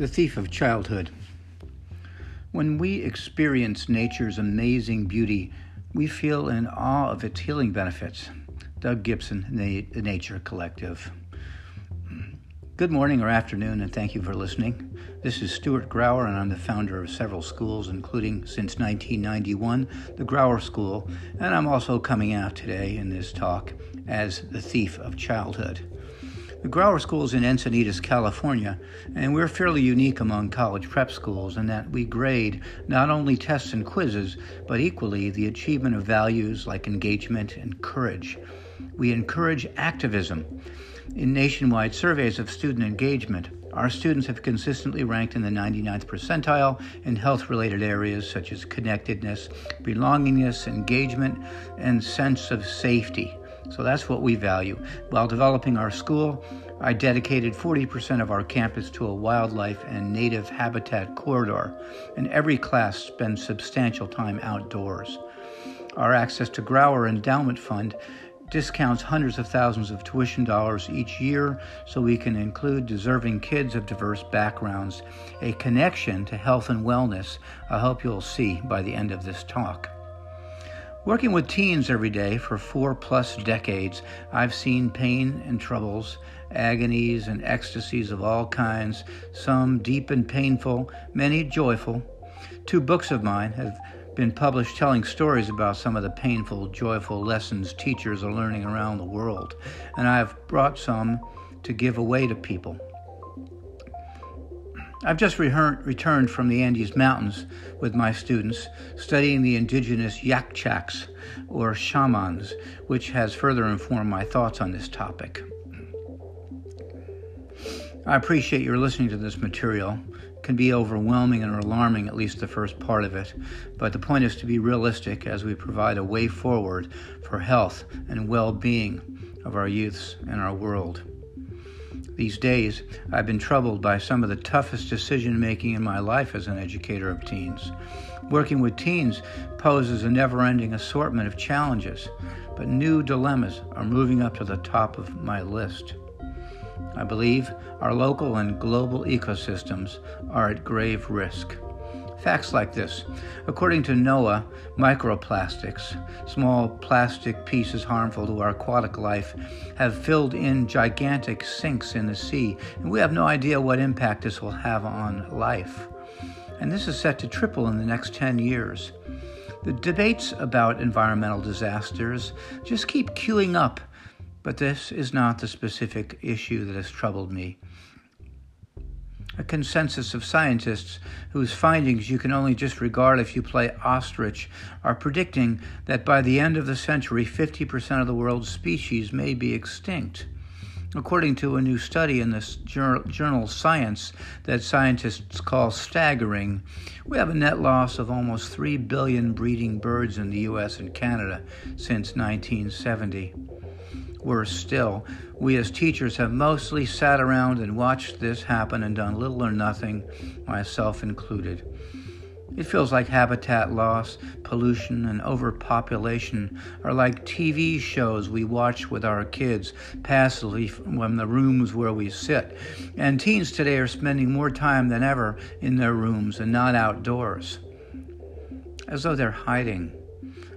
The Thief of Childhood. When we experience nature's amazing beauty, we feel in awe of its healing benefits. Doug Gibson, The Nature Collective. Good morning or afternoon, and thank you for listening. This is Stuart Grauer, and I'm the founder of several schools, including since 1991, the Grauer School, and I'm also coming out today in this talk as the thief of childhood. The Grauer School is in Encinitas, California, and we're fairly unique among college prep schools in that we grade not only tests and quizzes, but equally the achievement of values like engagement and courage. We encourage activism. In nationwide surveys of student engagement, our students have consistently ranked in the 99th percentile in health related areas such as connectedness, belongingness, engagement, and sense of safety. So that's what we value. While developing our school, I dedicated 40% of our campus to a wildlife and native habitat corridor, and every class spends substantial time outdoors. Our access to Grauer Endowment Fund discounts hundreds of thousands of tuition dollars each year so we can include deserving kids of diverse backgrounds, a connection to health and wellness I hope you'll see by the end of this talk. Working with teens every day for four plus decades, I've seen pain and troubles, agonies and ecstasies of all kinds, some deep and painful, many joyful. Two books of mine have been published telling stories about some of the painful, joyful lessons teachers are learning around the world, and I've brought some to give away to people. I've just returned from the Andes Mountains with my students, studying the indigenous Yakchaks, or shamans, which has further informed my thoughts on this topic. I appreciate your listening to this material. It can be overwhelming and alarming, at least the first part of it, but the point is to be realistic as we provide a way forward for health and well being of our youths and our world. These days, I've been troubled by some of the toughest decision making in my life as an educator of teens. Working with teens poses a never ending assortment of challenges, but new dilemmas are moving up to the top of my list. I believe our local and global ecosystems are at grave risk. Facts like this. According to NOAA, microplastics, small plastic pieces harmful to our aquatic life, have filled in gigantic sinks in the sea, and we have no idea what impact this will have on life. And this is set to triple in the next 10 years. The debates about environmental disasters just keep queuing up, but this is not the specific issue that has troubled me a consensus of scientists whose findings you can only just regard if you play ostrich are predicting that by the end of the century, 50% of the world's species may be extinct. According to a new study in this journal Science that scientists call staggering, we have a net loss of almost 3 billion breeding birds in the US and Canada since 1970. Worse still, we as teachers have mostly sat around and watched this happen and done little or nothing, myself included. It feels like habitat loss, pollution, and overpopulation are like TV shows we watch with our kids passively from the rooms where we sit. And teens today are spending more time than ever in their rooms and not outdoors, as though they're hiding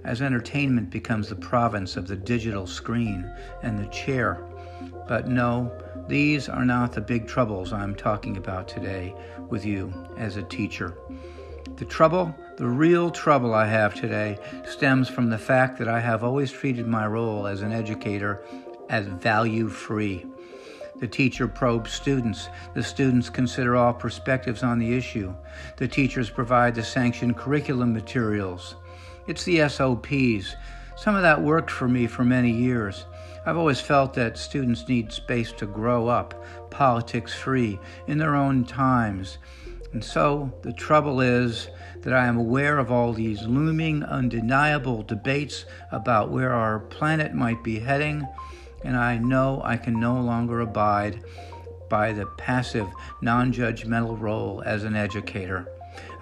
as entertainment becomes the province of the digital screen and the chair. But no, these are not the big troubles I'm talking about today with you as a teacher. The trouble, the real trouble I have today, stems from the fact that I have always treated my role as an educator as value free. The teacher probes students. The students consider all perspectives on the issue. The teachers provide the sanctioned curriculum materials. It's the SOPs. Some of that worked for me for many years. I've always felt that students need space to grow up, politics free, in their own times. And so the trouble is that I am aware of all these looming, undeniable debates about where our planet might be heading, and I know I can no longer abide by the passive, non judgmental role as an educator.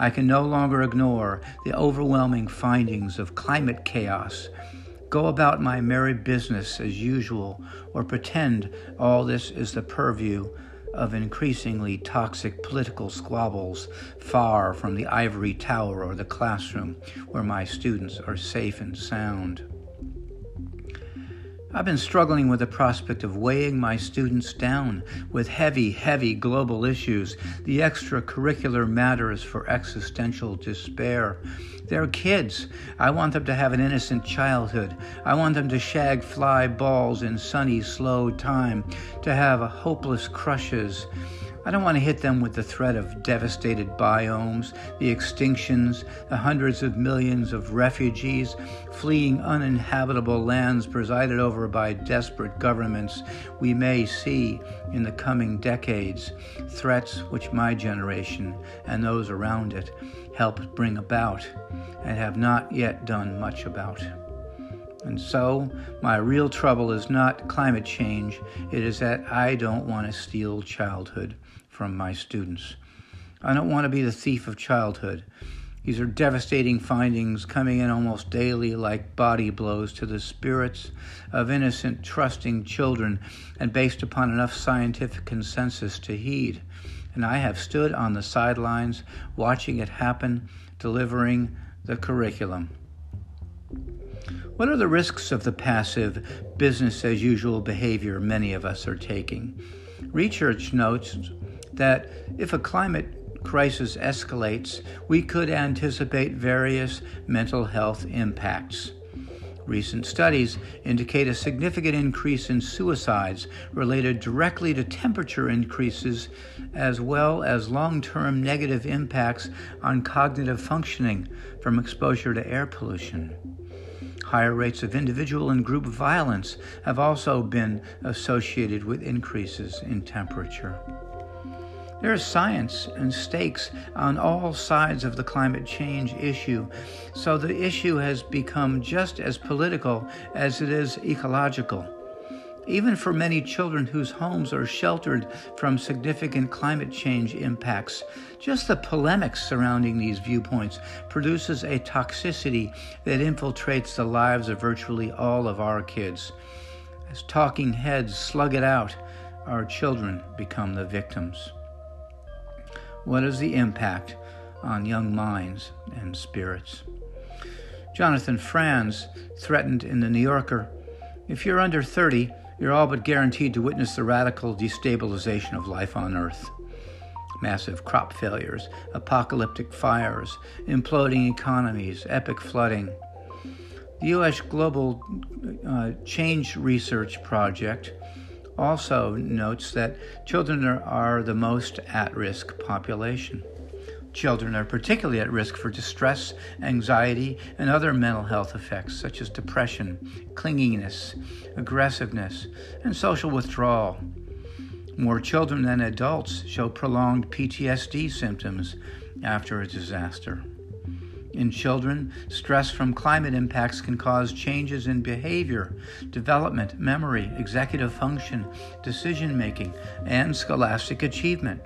I can no longer ignore the overwhelming findings of climate chaos, go about my merry business as usual, or pretend all this is the purview of increasingly toxic political squabbles far from the ivory tower or the classroom where my students are safe and sound. I've been struggling with the prospect of weighing my students down with heavy, heavy global issues, the extracurricular matters for existential despair. They're kids. I want them to have an innocent childhood. I want them to shag fly balls in sunny, slow time, to have hopeless crushes. I don't want to hit them with the threat of devastated biomes, the extinctions, the hundreds of millions of refugees fleeing uninhabitable lands presided over by desperate governments we may see in the coming decades, threats which my generation and those around it helped bring about and have not yet done much about. And so, my real trouble is not climate change, it is that I don't want to steal childhood from my students. I don't want to be the thief of childhood. These are devastating findings coming in almost daily like body blows to the spirits of innocent, trusting children and based upon enough scientific consensus to heed. And I have stood on the sidelines watching it happen, delivering the curriculum. What are the risks of the passive, business as usual behavior many of us are taking? Research notes that if a climate crisis escalates, we could anticipate various mental health impacts. Recent studies indicate a significant increase in suicides related directly to temperature increases, as well as long term negative impacts on cognitive functioning from exposure to air pollution. Higher rates of individual and group violence have also been associated with increases in temperature. There is science and stakes on all sides of the climate change issue, so the issue has become just as political as it is ecological. Even for many children whose homes are sheltered from significant climate change impacts, just the polemics surrounding these viewpoints produces a toxicity that infiltrates the lives of virtually all of our kids. As talking heads slug it out, our children become the victims. What is the impact on young minds and spirits? Jonathan Franzen threatened in The New Yorker if you're under 30, you're all but guaranteed to witness the radical destabilization of life on Earth. Massive crop failures, apocalyptic fires, imploding economies, epic flooding. The U.S. Global uh, Change Research Project also notes that children are, are the most at risk population. Children are particularly at risk for distress, anxiety, and other mental health effects such as depression, clinginess, aggressiveness, and social withdrawal. More children than adults show prolonged PTSD symptoms after a disaster. In children, stress from climate impacts can cause changes in behavior, development, memory, executive function, decision making, and scholastic achievement.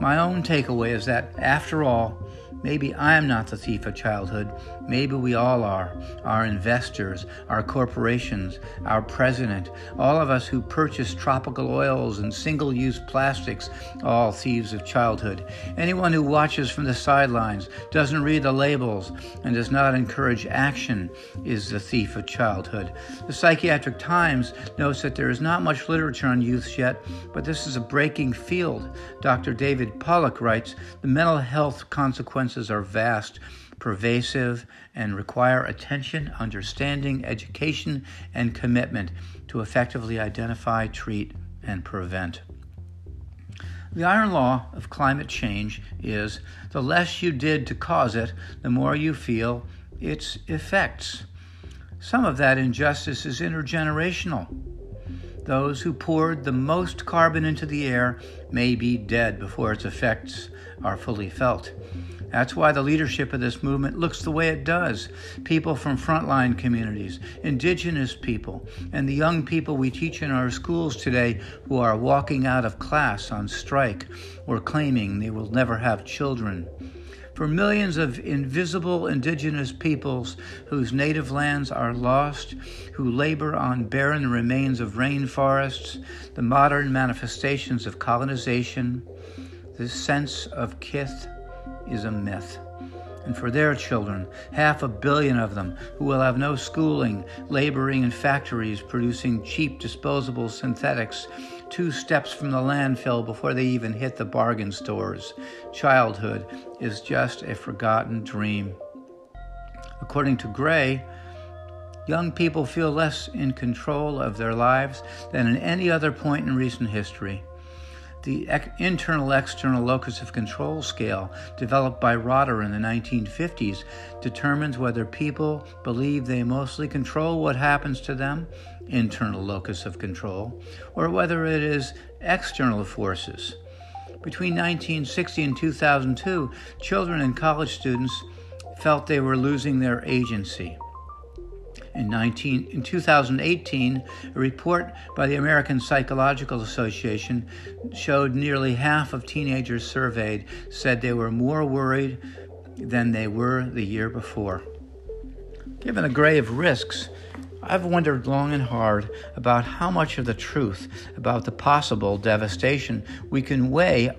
My own takeaway is that, after all, Maybe I am not the thief of childhood. Maybe we all are. Our investors, our corporations, our president, all of us who purchase tropical oils and single use plastics, all thieves of childhood. Anyone who watches from the sidelines, doesn't read the labels, and does not encourage action is the thief of childhood. The Psychiatric Times notes that there is not much literature on youths yet, but this is a breaking field. Dr. David Pollock writes the mental health consequences consequences are vast, pervasive, and require attention, understanding, education, and commitment to effectively identify, treat, and prevent. The iron law of climate change is the less you did to cause it, the more you feel its effects. Some of that injustice is intergenerational. Those who poured the most carbon into the air may be dead before its effects are fully felt. That's why the leadership of this movement looks the way it does. People from frontline communities, indigenous people, and the young people we teach in our schools today who are walking out of class on strike or claiming they will never have children. For millions of invisible indigenous peoples whose native lands are lost, who labor on barren remains of rainforests, the modern manifestations of colonization, this sense of kith is a myth and for their children, half a billion of them, who will have no schooling, laboring in factories producing cheap disposable synthetics, two steps from the landfill before they even hit the bargain stores. Childhood is just a forgotten dream. According to Gray, young people feel less in control of their lives than at any other point in recent history. The internal external locus of control scale, developed by Rotter in the 1950s, determines whether people believe they mostly control what happens to them, internal locus of control, or whether it is external forces. Between 1960 and 2002, children and college students felt they were losing their agency. In, 19, in 2018, a report by the American Psychological Association showed nearly half of teenagers surveyed said they were more worried than they were the year before. Given the grave risks, I've wondered long and hard about how much of the truth about the possible devastation we can weigh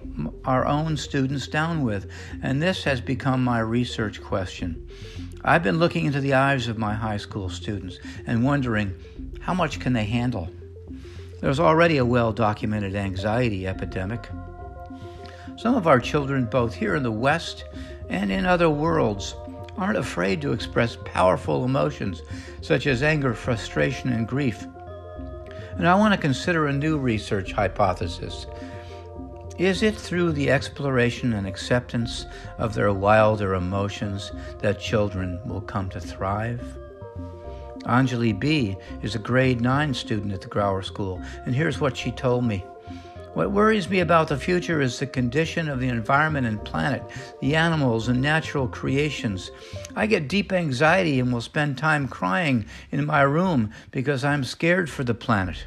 our own students down with, and this has become my research question. I've been looking into the eyes of my high school students and wondering how much can they handle? There's already a well documented anxiety epidemic. Some of our children, both here in the West and in other worlds, aren't afraid to express powerful emotions such as anger, frustration, and grief. And I want to consider a new research hypothesis is it through the exploration and acceptance of their wilder emotions that children will come to thrive? Anjali B. is a grade 9 student at the Grauer School, and here's what she told me. What worries me about the future is the condition of the environment and planet, the animals and natural creations. I get deep anxiety and will spend time crying in my room because I'm scared for the planet.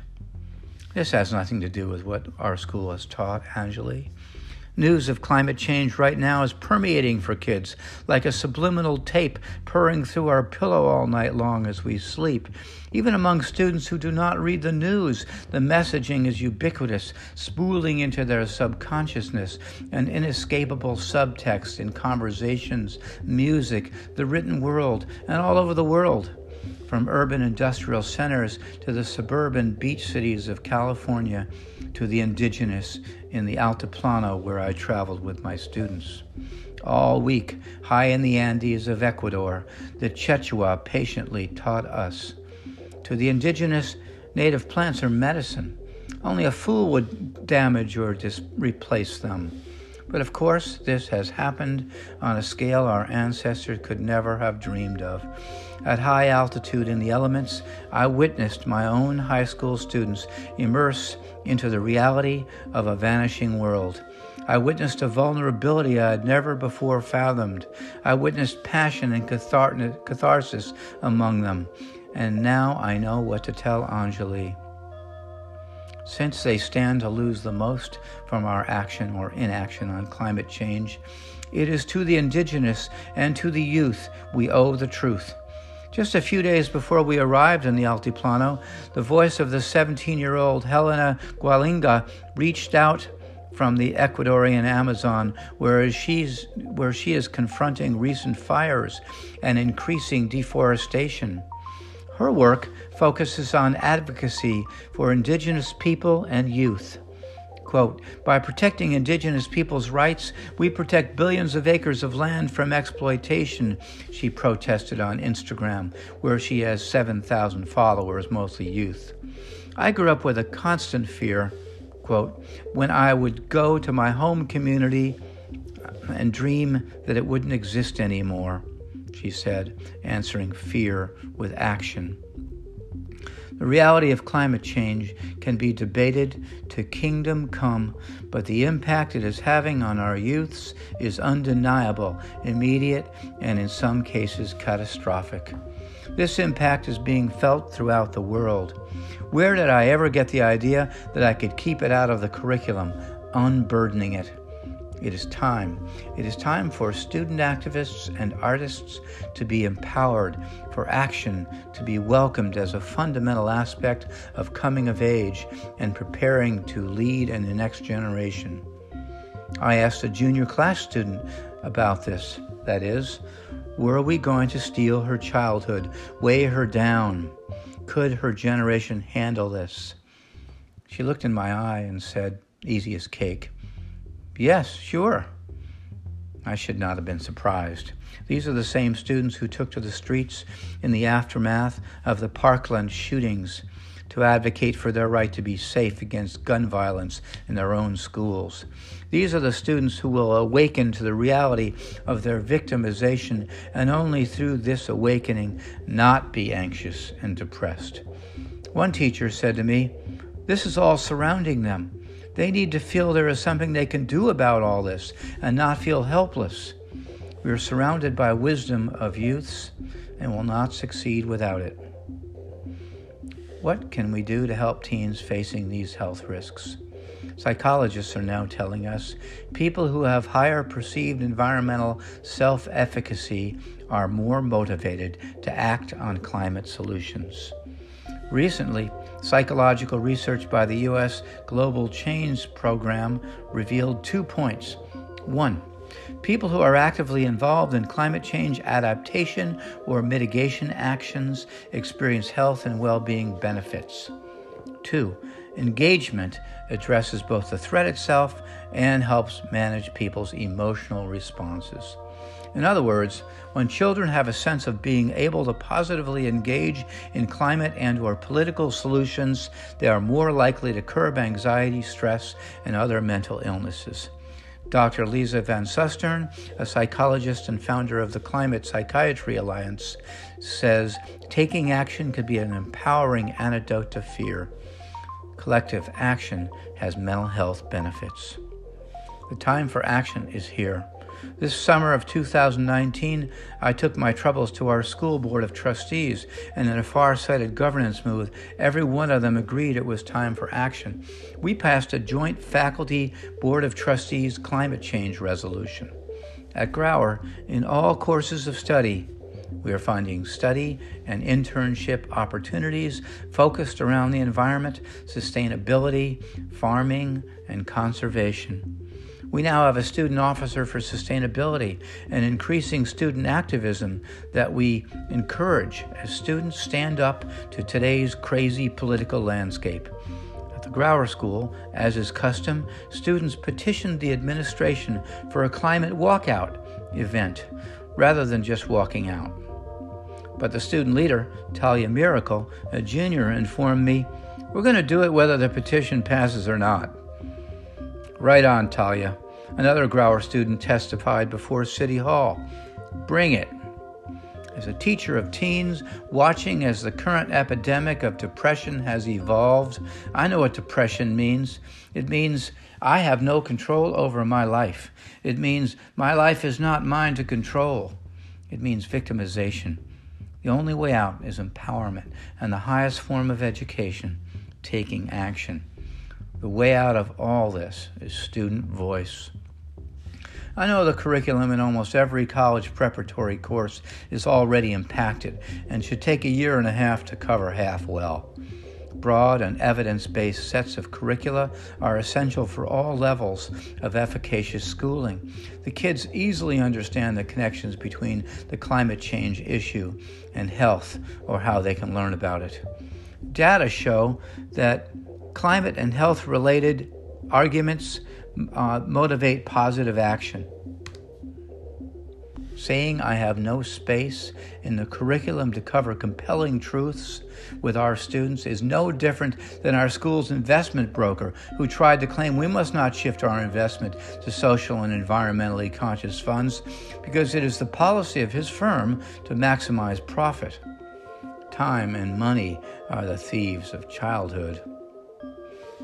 This has nothing to do with what our school has taught, Anjali. News of climate change right now is permeating for kids like a subliminal tape purring through our pillow all night long as we sleep. Even among students who do not read the news, the messaging is ubiquitous, spooling into their subconsciousness, an inescapable subtext in conversations, music, the written world, and all over the world from urban industrial centers to the suburban beach cities of California to the indigenous in the Altiplano where I traveled with my students. All week, high in the Andes of Ecuador, the Quechua patiently taught us. To the indigenous, native plants are medicine. Only a fool would damage or dis- replace them. But of course, this has happened on a scale our ancestors could never have dreamed of. At high altitude in the elements, I witnessed my own high school students immerse into the reality of a vanishing world. I witnessed a vulnerability I had never before fathomed. I witnessed passion and catharsis among them. And now I know what to tell Anjali. Since they stand to lose the most from our action or inaction on climate change, it is to the indigenous and to the youth we owe the truth. Just a few days before we arrived in the Altiplano, the voice of the 17 year old Helena Gualinga reached out from the Ecuadorian Amazon, where, she's, where she is confronting recent fires and increasing deforestation. Her work focuses on advocacy for indigenous people and youth. Quote, by protecting indigenous people's rights, we protect billions of acres of land from exploitation, she protested on Instagram, where she has 7,000 followers, mostly youth. I grew up with a constant fear, quote, when I would go to my home community and dream that it wouldn't exist anymore she said, answering fear with action. The reality of climate change can be debated to kingdom come, but the impact it is having on our youths is undeniable, immediate, and in some cases catastrophic. This impact is being felt throughout the world. Where did I ever get the idea that I could keep it out of the curriculum, unburdening it? It is time. It is time for student activists and artists to be empowered, for action to be welcomed as a fundamental aspect of coming of age and preparing to lead in the next generation. I asked a junior class student about this. That is, were we going to steal her childhood, weigh her down? Could her generation handle this? She looked in my eye and said, easy as cake. Yes, sure. I should not have been surprised. These are the same students who took to the streets in the aftermath of the Parkland shootings to advocate for their right to be safe against gun violence in their own schools. These are the students who will awaken to the reality of their victimization and only through this awakening not be anxious and depressed. One teacher said to me, This is all surrounding them. They need to feel there is something they can do about all this and not feel helpless. We are surrounded by wisdom of youths and will not succeed without it. What can we do to help teens facing these health risks? Psychologists are now telling us people who have higher perceived environmental self efficacy are more motivated to act on climate solutions. Recently, psychological research by the U.S. Global Change Program revealed two points. One, people who are actively involved in climate change adaptation or mitigation actions experience health and well being benefits. Two, engagement addresses both the threat itself and helps manage people's emotional responses. In other words, when children have a sense of being able to positively engage in climate and or political solutions, they are more likely to curb anxiety, stress, and other mental illnesses. Dr. Lisa Van Susteren, a psychologist and founder of the Climate Psychiatry Alliance, says taking action could be an empowering antidote to fear. Collective action has mental health benefits. The time for action is here. This summer of 2019, I took my troubles to our school board of trustees, and in a far sighted governance move, every one of them agreed it was time for action. We passed a joint faculty board of trustees climate change resolution. At Grauer, in all courses of study, we are finding study and internship opportunities focused around the environment, sustainability, farming, and conservation. We now have a student officer for sustainability and increasing student activism that we encourage as students stand up to today's crazy political landscape. At the Grauer School, as is custom, students petitioned the administration for a climate walkout event rather than just walking out. But the student leader, Talia Miracle, a junior, informed me, We're going to do it whether the petition passes or not. Right on, Talia. Another Grauer student testified before City Hall. Bring it. As a teacher of teens, watching as the current epidemic of depression has evolved, I know what depression means. It means I have no control over my life. It means my life is not mine to control. It means victimization. The only way out is empowerment and the highest form of education, taking action. The way out of all this is student voice. I know the curriculum in almost every college preparatory course is already impacted and should take a year and a half to cover half well. Broad and evidence based sets of curricula are essential for all levels of efficacious schooling. The kids easily understand the connections between the climate change issue and health or how they can learn about it. Data show that climate and health related arguments uh, motivate positive action. Saying I have no space in the curriculum to cover compelling truths with our students is no different than our school's investment broker who tried to claim we must not shift our investment to social and environmentally conscious funds because it is the policy of his firm to maximize profit. Time and money are the thieves of childhood.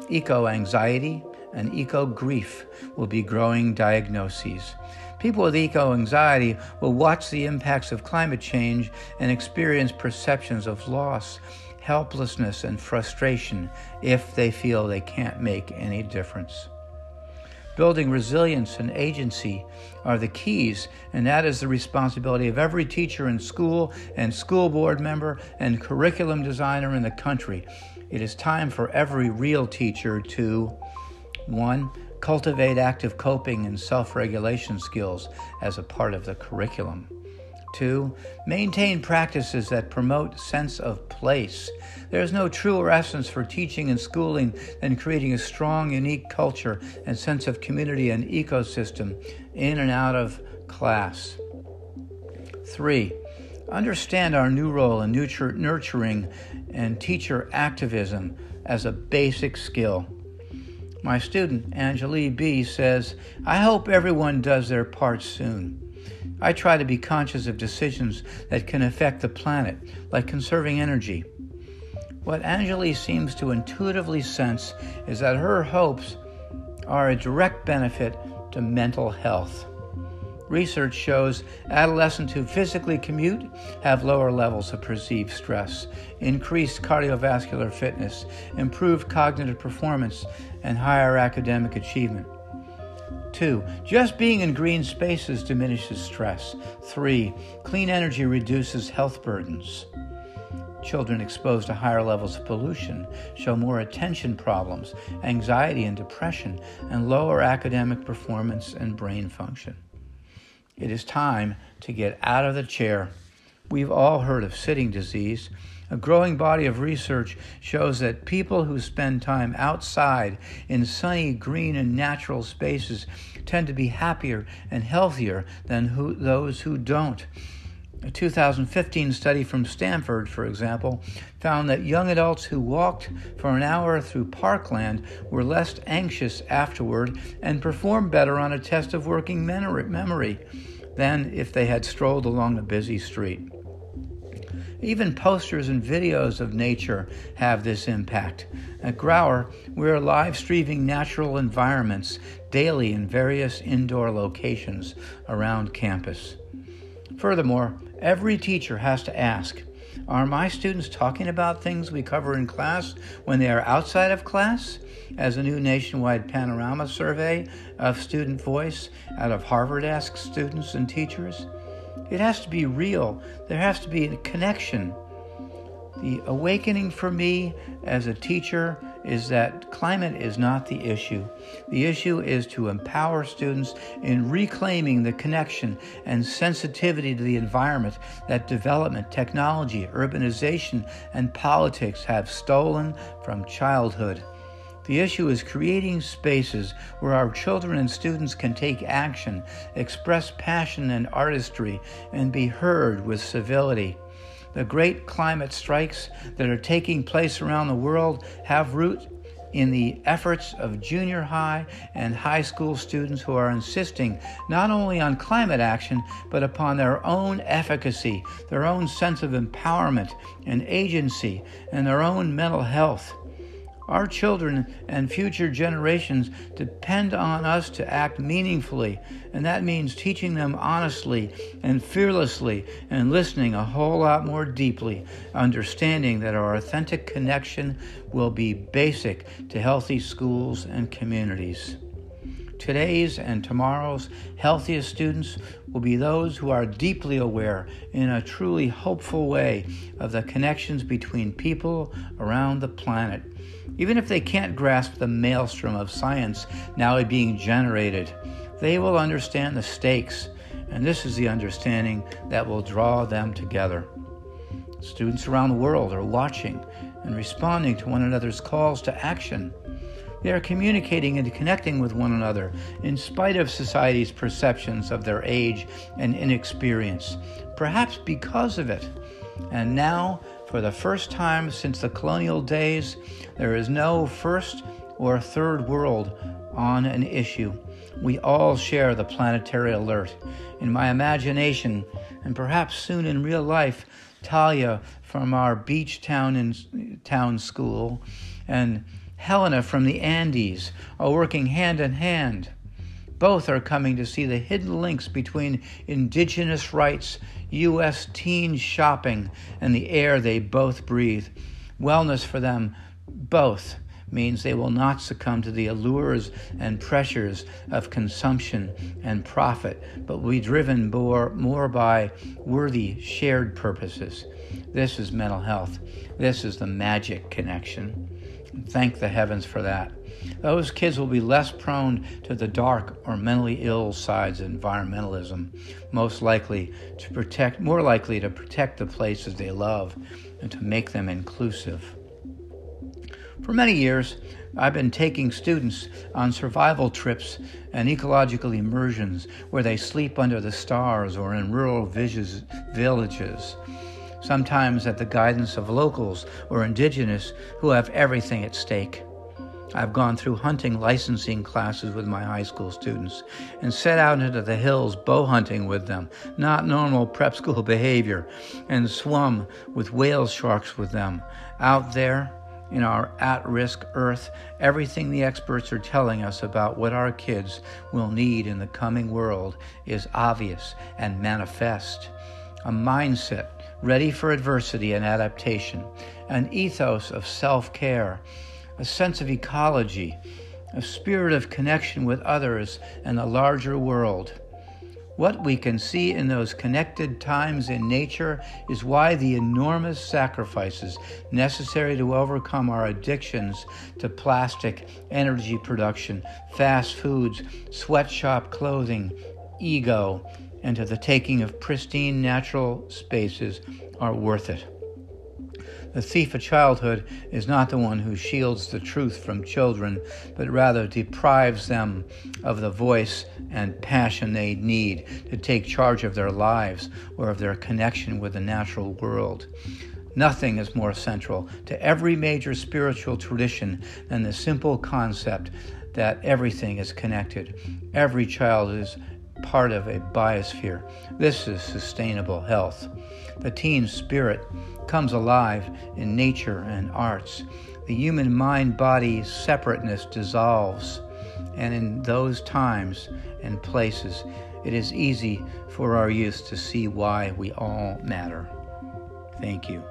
Eco anxiety and eco grief will be growing diagnoses. People with eco anxiety will watch the impacts of climate change and experience perceptions of loss, helplessness, and frustration if they feel they can't make any difference. building resilience and agency are the keys, and that is the responsibility of every teacher in school and school board member and curriculum designer in the country. It is time for every real teacher to 1. Cultivate active coping and self regulation skills as a part of the curriculum. Two, maintain practices that promote sense of place. There is no truer essence for teaching and schooling than creating a strong, unique culture and sense of community and ecosystem in and out of class. Three, understand our new role in nurturing and teacher activism as a basic skill. My student, Anjali B., says, I hope everyone does their part soon. I try to be conscious of decisions that can affect the planet, like conserving energy. What Anjali seems to intuitively sense is that her hopes are a direct benefit to mental health. Research shows adolescents who physically commute have lower levels of perceived stress, increased cardiovascular fitness, improved cognitive performance, and higher academic achievement. Two, just being in green spaces diminishes stress. Three, clean energy reduces health burdens. Children exposed to higher levels of pollution show more attention problems, anxiety and depression, and lower academic performance and brain function. It is time to get out of the chair. We've all heard of sitting disease. A growing body of research shows that people who spend time outside in sunny, green, and natural spaces tend to be happier and healthier than who, those who don't. A 2015 study from Stanford, for example, found that young adults who walked for an hour through parkland were less anxious afterward and performed better on a test of working memory than if they had strolled along a busy street. Even posters and videos of nature have this impact. At Grauer, we are live streaming natural environments daily in various indoor locations around campus. Furthermore, every teacher has to ask Are my students talking about things we cover in class when they are outside of class? As a new nationwide panorama survey of student voice out of Harvard asks students and teachers. It has to be real, there has to be a connection. The awakening for me as a teacher is that climate is not the issue. The issue is to empower students in reclaiming the connection and sensitivity to the environment that development, technology, urbanization, and politics have stolen from childhood. The issue is creating spaces where our children and students can take action, express passion and artistry, and be heard with civility. The great climate strikes that are taking place around the world have root in the efforts of junior high and high school students who are insisting not only on climate action, but upon their own efficacy, their own sense of empowerment and agency, and their own mental health. Our children and future generations depend on us to act meaningfully, and that means teaching them honestly and fearlessly and listening a whole lot more deeply, understanding that our authentic connection will be basic to healthy schools and communities. Today's and tomorrow's healthiest students will be those who are deeply aware in a truly hopeful way of the connections between people around the planet even if they can't grasp the maelstrom of science now being generated, they will understand the stakes, and this is the understanding that will draw them together. Students around the world are watching and responding to one another's calls to action. They are communicating and connecting with one another in spite of society's perceptions of their age and inexperience, perhaps because of it. And now for the first time since the colonial days, there is no first or third world on an issue. We all share the planetary alert. In my imagination, and perhaps soon in real life, Talia from our beach town in town school and Helena from the Andes are working hand in hand. Both are coming to see the hidden links between indigenous rights U.S. teen shopping, and the air they both breathe. Wellness for them both means they will not succumb to the allures and pressures of consumption and profit, but will be driven more, more by worthy shared purposes. This is mental health. This is the magic connection. Thank the heavens for that. Those kids will be less prone to the dark or mentally ill sides of environmentalism, most likely to protect, more likely to protect the places they love and to make them inclusive. For many years, I've been taking students on survival trips and ecological immersions where they sleep under the stars or in rural villages, sometimes at the guidance of locals or indigenous who have everything at stake. I've gone through hunting licensing classes with my high school students and set out into the hills bow hunting with them, not normal prep school behavior, and swum with whale sharks with them. Out there, in our at risk earth, everything the experts are telling us about what our kids will need in the coming world is obvious and manifest. A mindset ready for adversity and adaptation, an ethos of self care a sense of ecology, a spirit of connection with others and the larger world. What we can see in those connected times in nature is why the enormous sacrifices necessary to overcome our addictions to plastic, energy production, fast foods, sweatshop clothing, ego, and to the taking of pristine natural spaces are worth it. The thief of childhood is not the one who shields the truth from children, but rather deprives them of the voice and passion they need to take charge of their lives or of their connection with the natural world. Nothing is more central to every major spiritual tradition than the simple concept that everything is connected. Every child is part of a biosphere. This is sustainable health. The teen spirit comes alive in nature and arts. The human mind body separateness dissolves, and in those times and places, it is easy for our youth to see why we all matter. Thank you.